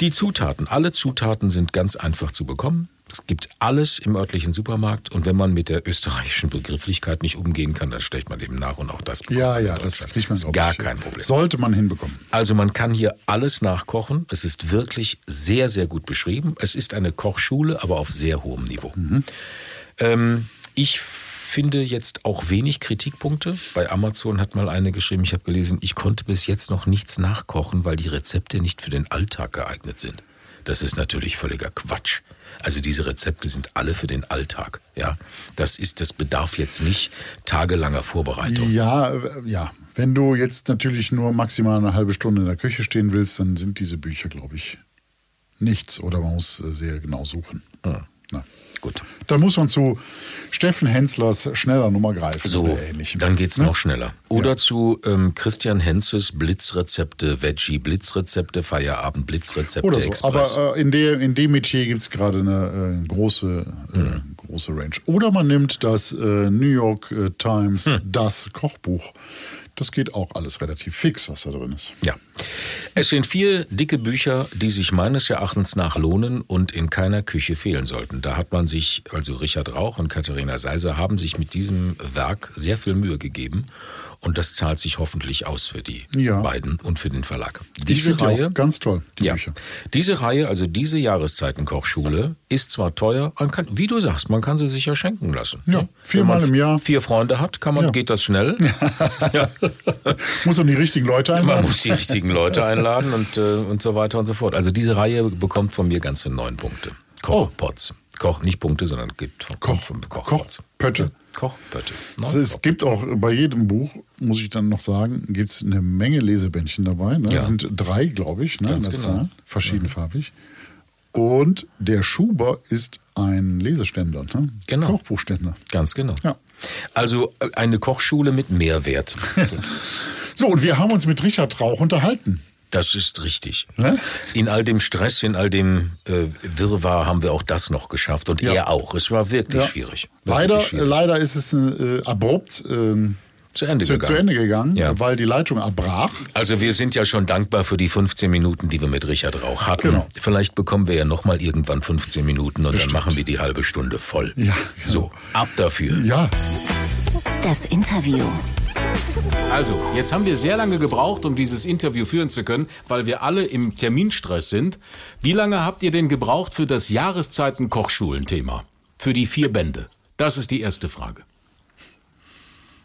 Die Zutaten, alle Zutaten sind ganz einfach zu bekommen. Es gibt alles im örtlichen Supermarkt und wenn man mit der österreichischen Begrifflichkeit nicht umgehen kann, dann stellt man eben nach und auch das Ja, ja, das kriegt man ist glaub gar kein Problem. Sollte man hinbekommen. Also man kann hier alles nachkochen. Es ist wirklich sehr, sehr gut beschrieben. Es ist eine Kochschule, aber auf sehr hohem Niveau. Ähm, ich finde jetzt auch wenig Kritikpunkte. Bei Amazon hat mal eine geschrieben, ich habe gelesen, ich konnte bis jetzt noch nichts nachkochen, weil die Rezepte nicht für den Alltag geeignet sind. Das ist natürlich völliger Quatsch. Also diese Rezepte sind alle für den Alltag. Ja, das ist, das bedarf jetzt nicht tagelanger Vorbereitung. Ja, äh, ja. Wenn du jetzt natürlich nur maximal eine halbe Stunde in der Küche stehen willst, dann sind diese Bücher, glaube ich, nichts. Oder man muss äh, sehr genau suchen. Ja. Na. Gut. Dann muss man zu Steffen Henslers schneller Nummer greifen So, dann geht's Ne? noch schneller. Oder zu ähm, Christian Henzes Blitzrezepte, Veggie Blitzrezepte, Feierabend Blitzrezepte Oder so. Express. Aber äh, in, der, in dem Metier gibt es gerade eine äh, große, äh, große Range. Oder man nimmt das äh, New York äh, Times, Hm. das Kochbuch. Das geht auch alles relativ fix, was da drin ist. Ja. Es sind vier dicke Bücher, die sich meines Erachtens nach lohnen und in keiner Küche fehlen sollten. Da hat man sich, also Richard Rauch und Katharina Seiser haben sich mit diesem Werk sehr viel Mühe gegeben. Und das zahlt sich hoffentlich aus für die Ja. beiden und für den Verlag. Diese Reihe, ganz toll, die ja, Bücher. diese Reihe, also diese Jahreszeitenkochschule, ist zwar teuer, man kann, wie du sagst, man kann sie sich ja schenken lassen. Ja, Wenn viermal man im Jahr. Vier Freunde hat, kann man, Ja. geht das schnell. ja. Muss doch die richtigen Leute Man einladen. muss die richtigen Leute einladen und, äh, und so weiter und so fort. Also diese Reihe bekommt von mir ganze neun Punkte. Kochpots. Koch, nicht Punkte, sondern gibt von Koch, Koch, Kochpots. Pötte. Kochpötte. Also es gibt auch bei jedem Buch, muss ich dann noch sagen, gibt es eine Menge Lesebändchen dabei. Ne? Ja. Das sind drei, glaube ich, ne, in Ganz der genau. Zahl. Verschiedenfarbig. Und der Schuber ist ein Leseständer, ne? Genau. Kochbuchständer. Ganz genau. Ja. Also äh, eine Kochschule mit Mehrwert. So, und wir haben uns mit Richard Rauch unterhalten. Das ist richtig. Ne? In all dem Stress, in all dem äh, Wirrwarr haben wir auch das noch geschafft und Ja. er auch. Es war wirklich Ja. schwierig. War Leider, wirklich schwierig. leider ist es äh, abrupt ähm, zu Ende zu, gegangen. zu Ende gegangen, Ja. weil die Leitung abbrach. Also wir sind ja schon dankbar für die 15 Minuten, die wir mit Richard Rauch hatten. Genau. Vielleicht bekommen wir ja noch mal irgendwann 15 Minuten und dann machen wir die halbe Stunde voll. Ja, So, ab dafür. Ja, Das Interview. Also, jetzt haben wir sehr lange gebraucht, um dieses Interview führen zu können, weil wir alle im Terminstress sind. Wie lange habt ihr denn gebraucht für das Jahreszeiten-Kochschulen-Thema? Für die vier Bände? Das ist die erste Frage.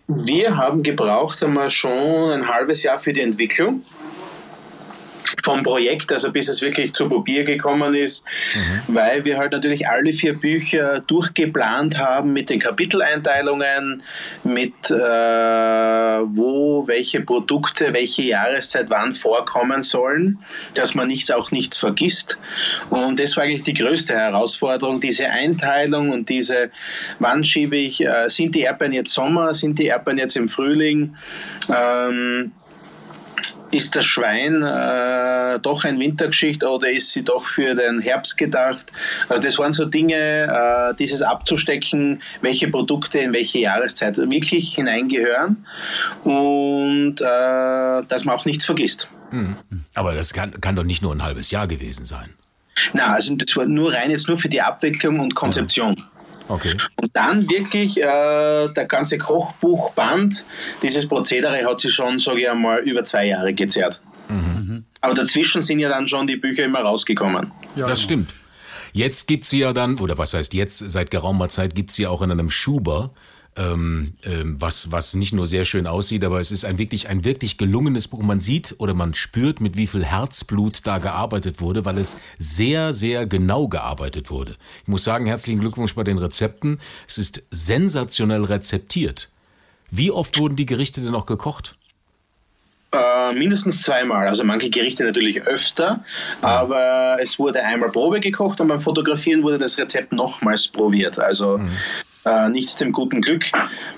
Wir haben gebraucht einmal schon ein halbes Jahr für die Entwicklung vom Projekt, also bis es wirklich zu Papier gekommen ist, weil wir halt natürlich alle vier Bücher durchgeplant haben mit den Kapiteleinteilungen, mit äh, wo welche Produkte, welche Jahreszeit wann vorkommen sollen, dass man nichts auch nichts vergisst. Und das war eigentlich die größte Herausforderung, diese Einteilung und diese, wann schiebe ich, äh, sind die Erdbeeren jetzt Sommer, sind die Erdbeeren jetzt im Frühling? Ähm, ist das Schwein äh, doch ein Wintergeschichte oder ist sie doch für den Herbst gedacht? Also das waren so Dinge, äh, dieses abzustecken, welche Produkte in welche Jahreszeit wirklich hineingehören und äh, dass man auch nichts vergisst. Aber das kann, kann doch nicht nur ein halbes Jahr gewesen sein. Na, also das war nur rein jetzt nur für die Abwicklung und Konzeption. Okay. Und dann wirklich äh, der ganze Kochbuchband, dieses Prozedere hat sich schon, sage ich einmal, über zwei Jahre gezerrt. Aber dazwischen sind ja dann schon die Bücher immer rausgekommen. ja das genau. stimmt. Jetzt gibt's sie ja dann, oder was heißt jetzt, seit geraumer Zeit gibt's sie auch in einem Schuber, ähm, ähm, was, was nicht nur sehr schön aussieht, aber es ist ein wirklich, ein wirklich gelungenes Buch. Man sieht oder man spürt, mit wie viel Herzblut da gearbeitet wurde, weil es sehr, sehr genau gearbeitet wurde. Ich muss sagen, herzlichen Glückwunsch bei den Rezepten. Es ist sensationell rezeptiert. Wie oft wurden die Gerichte denn auch gekocht? Äh, mindestens zweimal. Also manche Gerichte natürlich öfter, aber es wurde einmal Probe gekocht und beim Fotografieren wurde das Rezept nochmals probiert. Also äh, nichts dem guten Glück,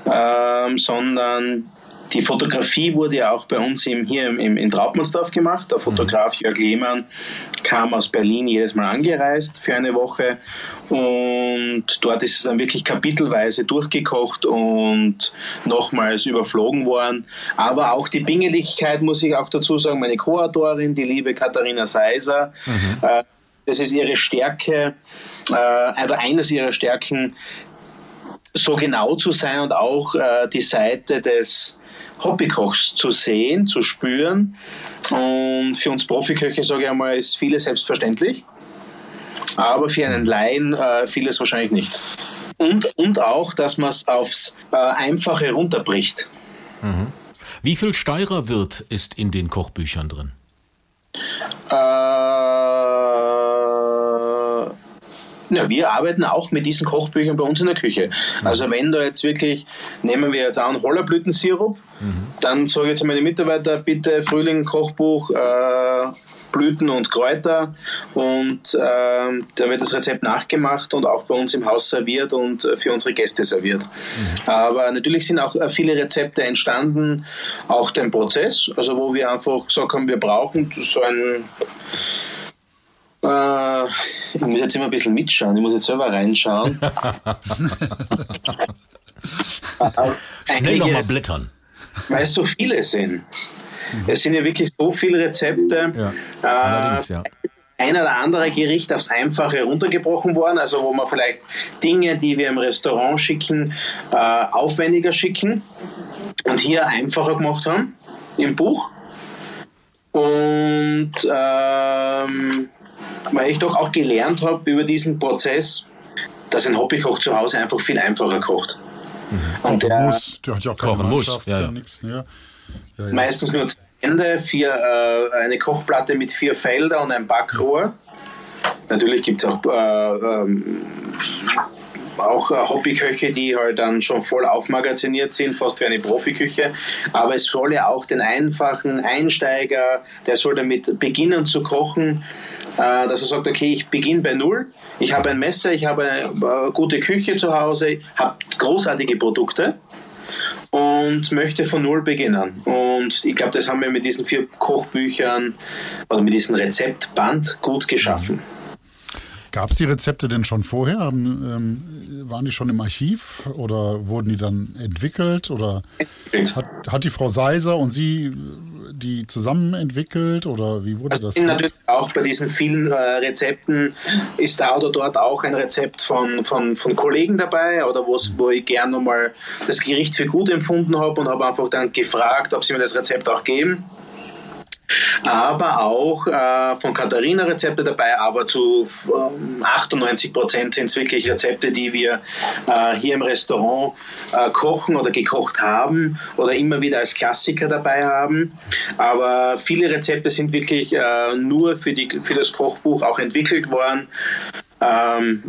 ähm, sondern die Fotografie wurde ja auch bei uns im, hier im, im, in Trautmannsdorf gemacht. Der Fotograf Jörg Lehmann kam aus Berlin jedes Mal angereist für eine Woche und dort ist es dann wirklich kapitelweise durchgekocht und nochmals überflogen worden. Aber auch die Bingeligkeit, muss ich auch dazu sagen, meine Co-Autorin, die liebe Katharina Seiser, äh, das ist ihre Stärke, äh, oder eines ihrer Stärken, so genau zu sein und auch äh, die Seite des Hobbykochs zu sehen, zu spüren. Und für uns Profiköche, sage ich einmal, ist vieles selbstverständlich. Aber für einen Laien äh, vieles wahrscheinlich nicht. Und, und auch, dass man es aufs äh, Einfache runterbricht. Wie viel Steirer Wirt ist in den Kochbüchern drin? Äh, ja, wir arbeiten auch mit diesen Kochbüchern bei uns in der Küche. Also wenn da jetzt wirklich, nehmen wir jetzt an Hollerblütensirup, dann sage ich zu meinen Mitarbeitern, bitte Frühling Kochbuch, äh, Blüten und Kräuter und ähm, da wird das Rezept nachgemacht und auch bei uns im Haus serviert und äh, für unsere Gäste serviert. Aber natürlich sind auch äh, viele Rezepte entstanden, auch den Prozess, also wo wir einfach gesagt haben, wir brauchen so ein äh, ich muss jetzt immer ein bisschen mitschauen, ich muss jetzt selber reinschauen. Schnell Einige- nochmal blättern. weil es so viele sind. Es sind ja wirklich so viele Rezepte. Ja, Äh, ja. ein oder andere Gericht aufs Einfache runtergebrochen worden, also wo man vielleicht Dinge, die wir im Restaurant schicken, äh, aufwendiger schicken und hier einfacher gemacht haben im Buch. Und ähm, weil ich doch auch gelernt habe über diesen Prozess, dass ein Hobbykoch zu Hause einfach viel einfacher kocht. Mhm. Und der, muss, der hat ja auch keine Mannschaft, muss, ja, ja. nichts. Ja. Ja, Meistens nur zwei Hände, vier, äh, eine Kochplatte mit vier Feldern und ein Backrohr. Natürlich gibt es auch, äh, ähm, auch äh, Hobbyköche, die halt dann schon voll aufmagaziniert sind, fast wie eine Profiküche. Aber es soll ja auch den einfachen Einsteiger, der soll damit beginnen zu kochen, dass er sagt, okay, ich beginne bei Null, ich habe ein Messer, ich habe eine äh, gute Küche zu Hause, habe großartige Produkte und möchte von Null beginnen. Und ich glaube, das haben wir mit diesen vier Kochbüchern oder mit diesem Rezeptband gut geschaffen. Gab es die Rezepte denn schon vorher? Haben, ähm, waren die schon im Archiv oder wurden die dann entwickelt? Oder hat, hat die Frau Seiser und Sie die zusammen entwickelt oder wie wurde das? Natürlich auch bei diesen vielen äh, Rezepten ist da oder dort auch ein Rezept von, von, von Kollegen dabei oder wo ich gerne nochmal das Gericht für gut empfunden habe und habe einfach dann gefragt, ob sie mir das Rezept auch geben aber auch äh, von Katharina Rezepte dabei, aber zu äh, 98 Prozent sind es wirklich Rezepte, die wir äh, hier im Restaurant äh, kochen oder gekocht haben oder immer wieder als Klassiker dabei haben. Aber viele Rezepte sind wirklich äh, nur für, die, für das Kochbuch auch entwickelt worden ähm,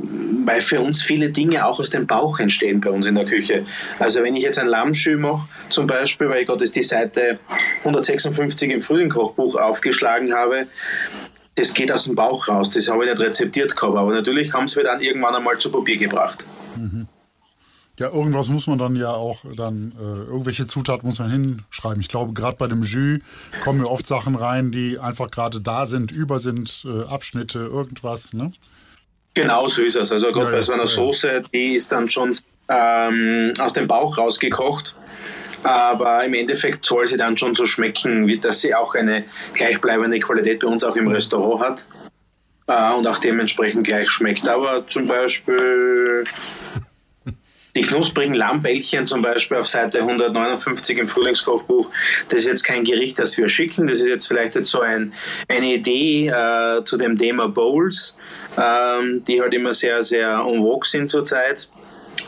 weil für uns viele Dinge auch aus dem Bauch entstehen bei uns in der Küche. Also wenn ich jetzt ein Lammschü mache, zum Beispiel, weil ich gerade die Seite 156 im Frühlingkochbuch aufgeschlagen habe, das geht aus dem Bauch raus. Das habe ich nicht rezeptiert gehabt, aber natürlich haben sie wir dann irgendwann einmal zu Papier gebracht. Mhm. Ja, irgendwas muss man dann ja auch dann, äh, irgendwelche Zutaten muss man hinschreiben. Ich glaube, gerade bei dem Jus kommen mir oft Sachen rein, die einfach gerade da sind, über sind, äh, Abschnitte, irgendwas, ne? Genau so ist es. Also gerade ja, bei so einer ja. Soße, die ist dann schon ähm, aus dem Bauch rausgekocht. Aber im Endeffekt soll sie dann schon so schmecken, wie dass sie auch eine gleichbleibende Qualität bei uns auch im Restaurant hat äh, und auch dementsprechend gleich schmeckt. Aber zum Beispiel die knusprigen Lammbällchen zum Beispiel auf Seite 159 im Frühlingskochbuch, das ist jetzt kein Gericht, das wir schicken. Das ist jetzt vielleicht jetzt so ein, eine Idee äh, zu dem Thema Bowls, ähm, die halt immer sehr, sehr en sind zurzeit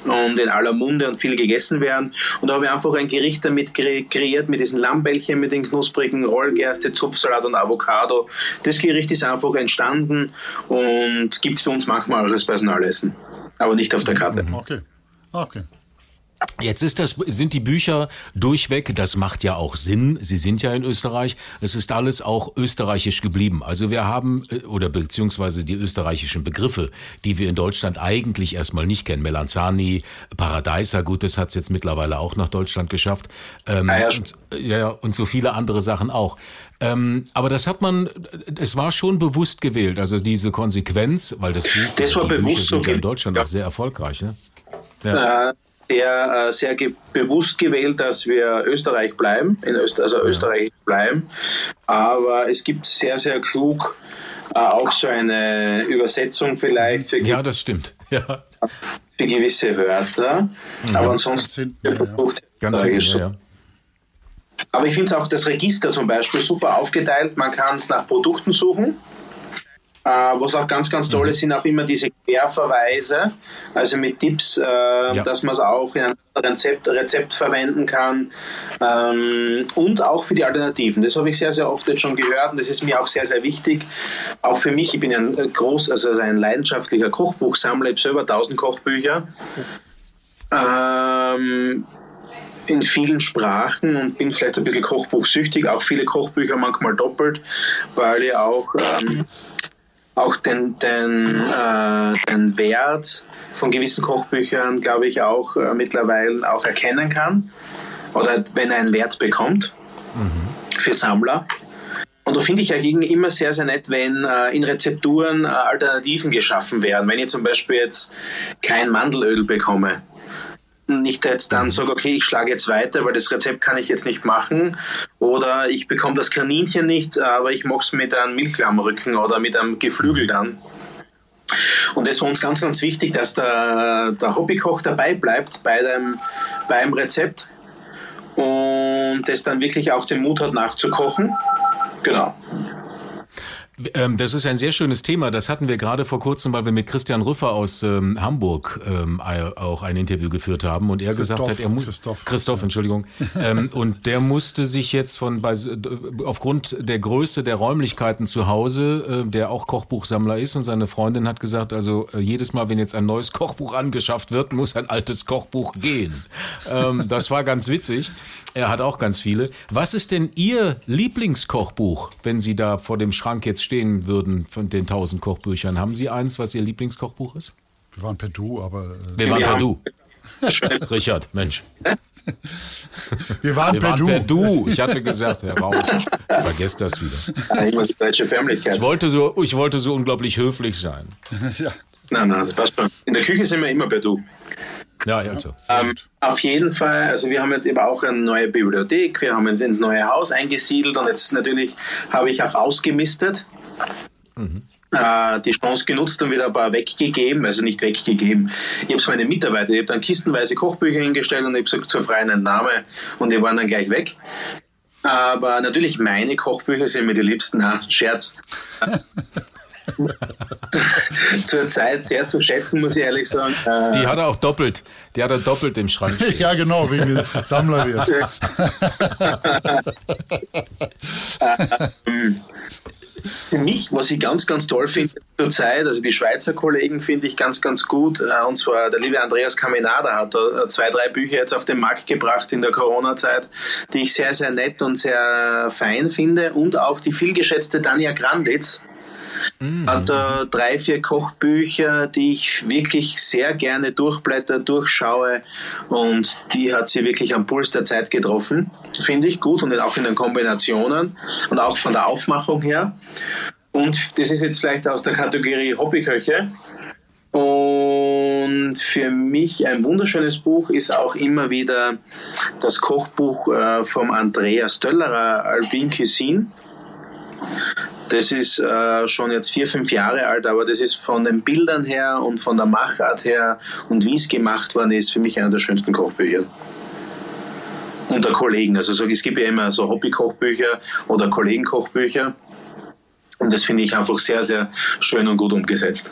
und in aller Munde und viel gegessen werden. Und da habe ich einfach ein Gericht damit kreiert, mit diesen Lammbällchen, mit den knusprigen Rollgerste, Zupfsalat und Avocado. Das Gericht ist einfach entstanden und gibt es bei uns manchmal auch als Personalessen, aber nicht auf der Karte. Okay. Okay. Jetzt ist das, sind die Bücher durchweg, das macht ja auch Sinn. Sie sind ja in Österreich. Es ist alles auch österreichisch geblieben. Also wir haben, äh, oder beziehungsweise die österreichischen Begriffe, die wir in Deutschland eigentlich erstmal nicht kennen. Melanzani, Paradeiser, gut, das hat es jetzt mittlerweile auch nach Deutschland geschafft. Ähm, ah ja, und, ja, und so viele andere Sachen auch. Ähm, aber das hat man, es war schon bewusst gewählt, also diese Konsequenz, weil das Buch, das war die bewusst Bücher sind ja in Deutschland ja. auch sehr erfolgreich. Ne? Ja. Äh, sehr, äh, sehr bewusst gewählt, dass wir Österreich bleiben, Öst also ja. Österreich bleiben. Aber es gibt sehr, sehr klug äh, auch so eine Übersetzung vielleicht. Für ja, das stimmt. Ja. Für gewisse Wörter. Mhm. Aber ansonsten ganz hinten, ja. Ganz hinten, ja. Aber ich finde es auch das Register zum Beispiel super aufgeteilt. Man kann es nach Produkten suchen. Äh, was auch ganz, ganz toll ist, sind auch immer diese Querverweise, also mit Tipps, äh, ja. dass man es auch in einem Rezept, Rezept verwenden kann ähm, und auch für die Alternativen. Das habe ich sehr, sehr oft jetzt schon gehört und das ist mir auch sehr, sehr wichtig. Auch für mich, ich bin ein groß, also ein leidenschaftlicher Kochbuchsammler, ich habe selber 1000 Kochbücher. Ähm, in vielen Sprachen und bin vielleicht ein bisschen kochbuchsüchtig, auch viele Kochbücher manchmal doppelt, weil ich auch ähm, auch den, den, äh, den Wert von gewissen Kochbüchern, glaube ich, auch äh, mittlerweile auch erkennen kann. Oder wenn er einen Wert bekommt mhm. für Sammler. Und da finde ich ja immer sehr, sehr nett, wenn äh, in Rezepturen äh, Alternativen geschaffen werden. Wenn ich zum Beispiel jetzt kein Mandelöl bekomme, nicht jetzt dann sage, okay, ich schlage jetzt weiter, weil das Rezept kann ich jetzt nicht machen. Oder ich bekomme das Kaninchen nicht, aber ich mache es mit einem Milchlammrücken oder mit einem Geflügel dann. Und das war uns ganz, ganz wichtig, dass der, der Hobbykoch dabei bleibt bei dem, beim Rezept und das dann wirklich auch den Mut hat nachzukochen. Genau. Ähm, das ist ein sehr schönes Thema. Das hatten wir gerade vor kurzem, weil wir mit Christian Rüffer aus ähm, Hamburg ähm, auch ein Interview geführt haben und er Christoph, gesagt hat, er muss Christoph, Christoph, Entschuldigung, ähm, und der musste sich jetzt von bei, aufgrund der Größe der Räumlichkeiten zu Hause, äh, der auch Kochbuchsammler ist und seine Freundin hat gesagt, also äh, jedes Mal, wenn jetzt ein neues Kochbuch angeschafft wird, muss ein altes Kochbuch gehen. Ähm, das war ganz witzig. Er hat auch ganz viele. Was ist denn Ihr Lieblingskochbuch, wenn Sie da vor dem Schrank jetzt stehen würden von den tausend Kochbüchern? Haben Sie eins, was Ihr Lieblingskochbuch ist? Wir waren per Du, aber. Äh Wir waren per Du. Richard, Mensch. Wir waren, Wir per, waren du. per Du. Ich hatte gesagt, Herr Rauch, vergesst das wieder. Ich, deutsche. Ich, wollte so, ich wollte so unglaublich höflich sein. ja. Nein, nein, das passt schon. In der Küche sind wir immer per Du. Ja, also. Ähm, auf jeden Fall, also wir haben jetzt eben auch eine neue Bibliothek, wir haben uns ins neue Haus eingesiedelt und jetzt natürlich habe ich auch ausgemistet. Mhm. Äh, die Chance genutzt und wieder ein paar weggegeben, also nicht weggegeben. Ich habe es meinen Mitarbeitern, ich habe dann kistenweise Kochbücher hingestellt und ich habe gesagt zur freien Entnahme und die waren dann gleich weg. Aber natürlich meine Kochbücher sind mir die liebsten. Na, Scherz. zur Zeit sehr zu schätzen, muss ich ehrlich sagen. Äh, die hat er auch doppelt. Die hat er doppelt im Schrank. ja, genau, wegen dem Sammlerwert. Ähm, für mich, was ich ganz, ganz toll finde zur Zeit, also die Schweizer Kollegen finde ich ganz, ganz gut. Äh, und zwar der liebe Andreas Caminada hat da zwei, drei Bücher jetzt auf den Markt gebracht in der Corona-Zeit, die ich sehr, sehr nett und sehr fein finde. Und auch die vielgeschätzte Dania Granditz Mhm. Hat da drei, vier Kochbücher, die ich wirklich sehr gerne durchblätter, durchschaue und die hat sie wirklich am Puls der Zeit getroffen. Finde ich gut und auch in den Kombinationen und auch von der Aufmachung her. Und das ist jetzt vielleicht aus der Kategorie Hobbyköche. Und für mich ein wunderschönes Buch ist auch immer wieder das Kochbuch äh, vom Andreas Döllerer, Alpin Cuisine. Das ist äh, schon jetzt vier, fünf Jahre alt, aber das ist von den Bildern her und von der Machart her und wie es gemacht worden ist, für mich einer der schönsten Kochbücher. Unter Kollegen. Also so, es gibt ja immer so Hobby-Kochbücher oder Kollegenkochbücher. Und das finde ich einfach sehr, sehr schön und gut umgesetzt.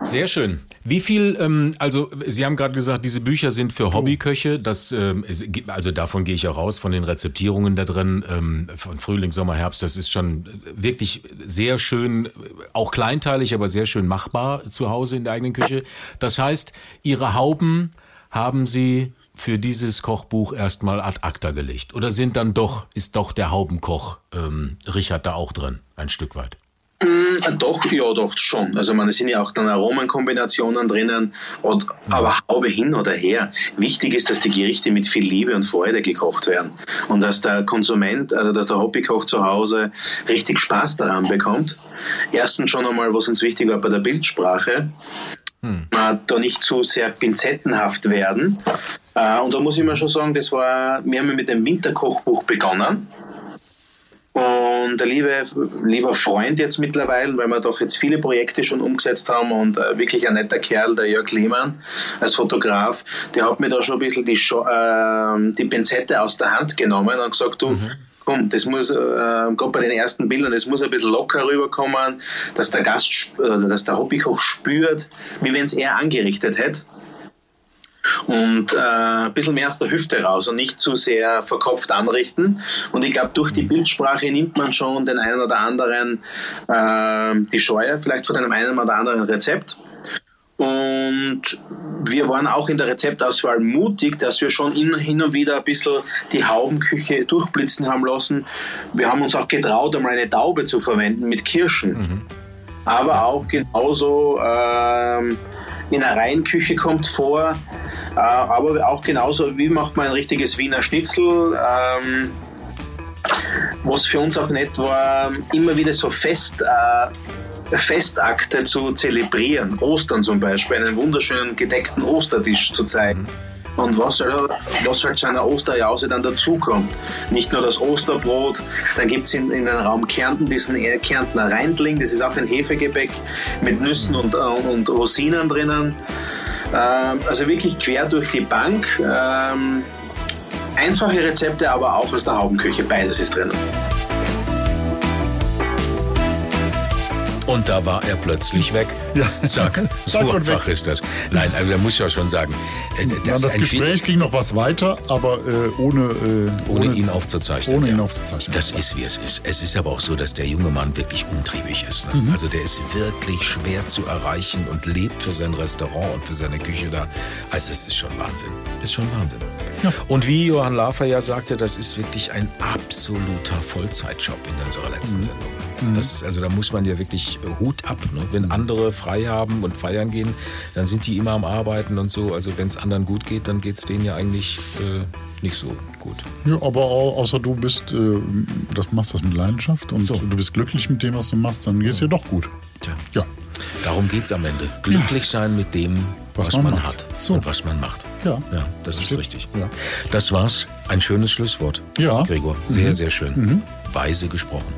Sehr schön. Wie viel, ähm, also Sie haben gerade gesagt, diese Bücher sind für Hobbyköche. Das, ähm, also davon gehe ich auch raus, von den Rezeptierungen da drin, ähm, von Frühling, Sommer, Herbst. Das ist schon wirklich sehr schön, auch kleinteilig, aber sehr schön machbar zu Hause in der eigenen Küche. Das heißt, Ihre Hauben haben Sie für dieses Kochbuch erstmal ad acta gelegt? Oder sind dann doch, ist doch der Haubenkoch ähm, Richard da auch drin, ein Stück weit? Mm, doch, ja, doch schon. Also man, es sind ja auch dann Aromenkombinationen drinnen, und, aber Haube hin oder her. Wichtig ist, dass die Gerichte mit viel Liebe und Freude gekocht werden und dass der Konsument, also dass der Hobbykoch zu Hause richtig Spaß daran bekommt. Erstens schon einmal, was uns wichtig war bei der Bildsprache, hm. da nicht zu sehr pinzettenhaft werden. Äh, und da muss ich mal schon sagen, das war, wir haben mit dem Winterkochbuch begonnen. Und der liebe, lieber Freund jetzt mittlerweile, weil wir doch jetzt viele Projekte schon umgesetzt haben und äh, wirklich ein netter Kerl, der Jörg Lehmann als Fotograf, der hat mir da schon ein bisschen die, äh, die Pinzette aus der Hand genommen und gesagt, du, mhm. komm, das muss, äh, gerade bei den ersten Bildern, das muss ein bisschen locker rüberkommen, dass der Gast, äh, dass der Hobbykoch spürt, wie wenn es er angerichtet hätte und äh, ein bisschen mehr aus der Hüfte raus und nicht zu sehr verkopft anrichten. Und ich glaube, durch die Bildsprache nimmt man schon den einen oder anderen äh, die Scheue, vielleicht von einem einen oder anderen Rezept. Und wir waren auch in der Rezeptauswahl mutig, dass wir schon hin und wieder ein bisschen die Haubenküche durchblitzen haben lassen. Wir haben uns auch getraut, einmal eine Taube zu verwenden mit Kirschen. Mhm. Aber auch genauso ähm, in der Reihenküche kommt vor, aber auch genauso, wie macht man ein richtiges Wiener Schnitzel? Ähm, was für uns auch nett war, immer wieder so fest, äh, Festakte zu zelebrieren. Ostern zum Beispiel, einen wunderschönen gedeckten Ostertisch zu zeigen. und was, halt- was halt zu einer Osterjause dann dazukommt. Nicht nur das Osterbrot, dann gibt es in, in den Raum Kärnten diesen Kärntner Reindling, das ist auch ein Hefegebäck mit Nüssen und, äh, und Rosinen drinnen. Ähm, also wirklich quer durch die Bank. Ähm, einfache Rezepte, aber auch aus der Haubenküche, beides ist drinnen. Und da war er plötzlich weg. Ja. Zack, so einfach ist das. Nein, also da muss ich ja schon sagen, äh, Ja, das, das ein Fi- Gespräch ging noch was weiter, aber äh, ohne, äh, ohne ihn aufzuzeichnen. ohne ihn ja. aufzuzeichnen. Das ist, wie es ist. Es ist aber auch so, dass der junge Mann wirklich umtriebig ist. Ne? Mhm. Also der ist wirklich schwer zu erreichen und lebt für sein Restaurant und für seine Küche da. Also es ist schon Wahnsinn. Ist schon Wahnsinn. Und wie Johann Lafer ja sagte, das ist wirklich ein absoluter Vollzeitjob in unserer letzten Mhm. Sendung. Ne? Das ist, also da muss man ja wirklich äh, Hut ab. Ne? Wenn andere frei haben und feiern gehen, dann sind die immer am Arbeiten und so. Also wenn es anderen gut geht, dann geht es denen ja eigentlich äh, nicht so gut. Ja, aber au- außer du bist, äh, das machst das mit Leidenschaft und du bist glücklich mit dem, was du machst, dann geht es dir doch gut. Tja. Ja. Darum geht's am Ende. Glücklich sein mit dem, was, Was man, man hat So. und was man macht. Ja. Ja, das ist Stimmt. richtig. Ja. Das war's. Ein schönes Schlusswort. Ja. Mhm. Gregor, sehr, sehr schön. Weise gesprochen.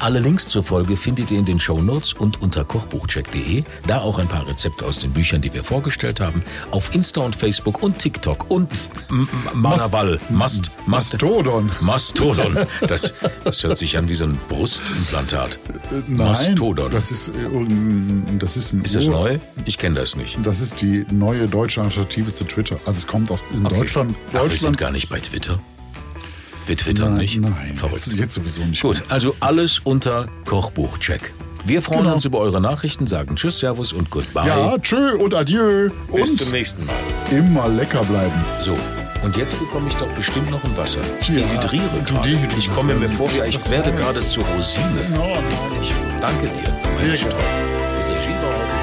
Alle Links zur Folge findet ihr in den Shownotes und unter kochbuchcheck.de. Da auch ein paar Rezepte aus den Büchern, die wir vorgestellt haben. Auf Insta und Facebook und TikTok und M- M- Manaval. Mast, Mast, Mastodon. Mastodon. Das, das hört sich an wie so ein Brustimplantat. Äh, Nein, Mastodon. das ist, äh, irgendein- das ist ein Ist das neu? Ich kenne das nicht. Das ist die neue deutsche Alternative zu Twitter. Also es kommt aus in Okay. Deutschland. Ach, wir sind Deutschland gar nicht bei Twitter. Wir twittern nein, nicht. nein, Verrückt. Jetzt, jetzt sowieso nicht. Gut, also alles unter Kochbuchcheck. Wir freuen Genau. uns über eure Nachrichten, sagen Tschüss, Servus und Goodbye. Ja, tschö und adieu. Bis und zum nächsten Mal. immer lecker bleiben. So, und jetzt bekomme ich doch bestimmt noch ein Wasser. Ich Ja, dehydriere du gerade. Ich komme mir vor, wie ich werde gerade zu Rosine. Ja, Ich danke dir. Sehr toll. Die Regie war heute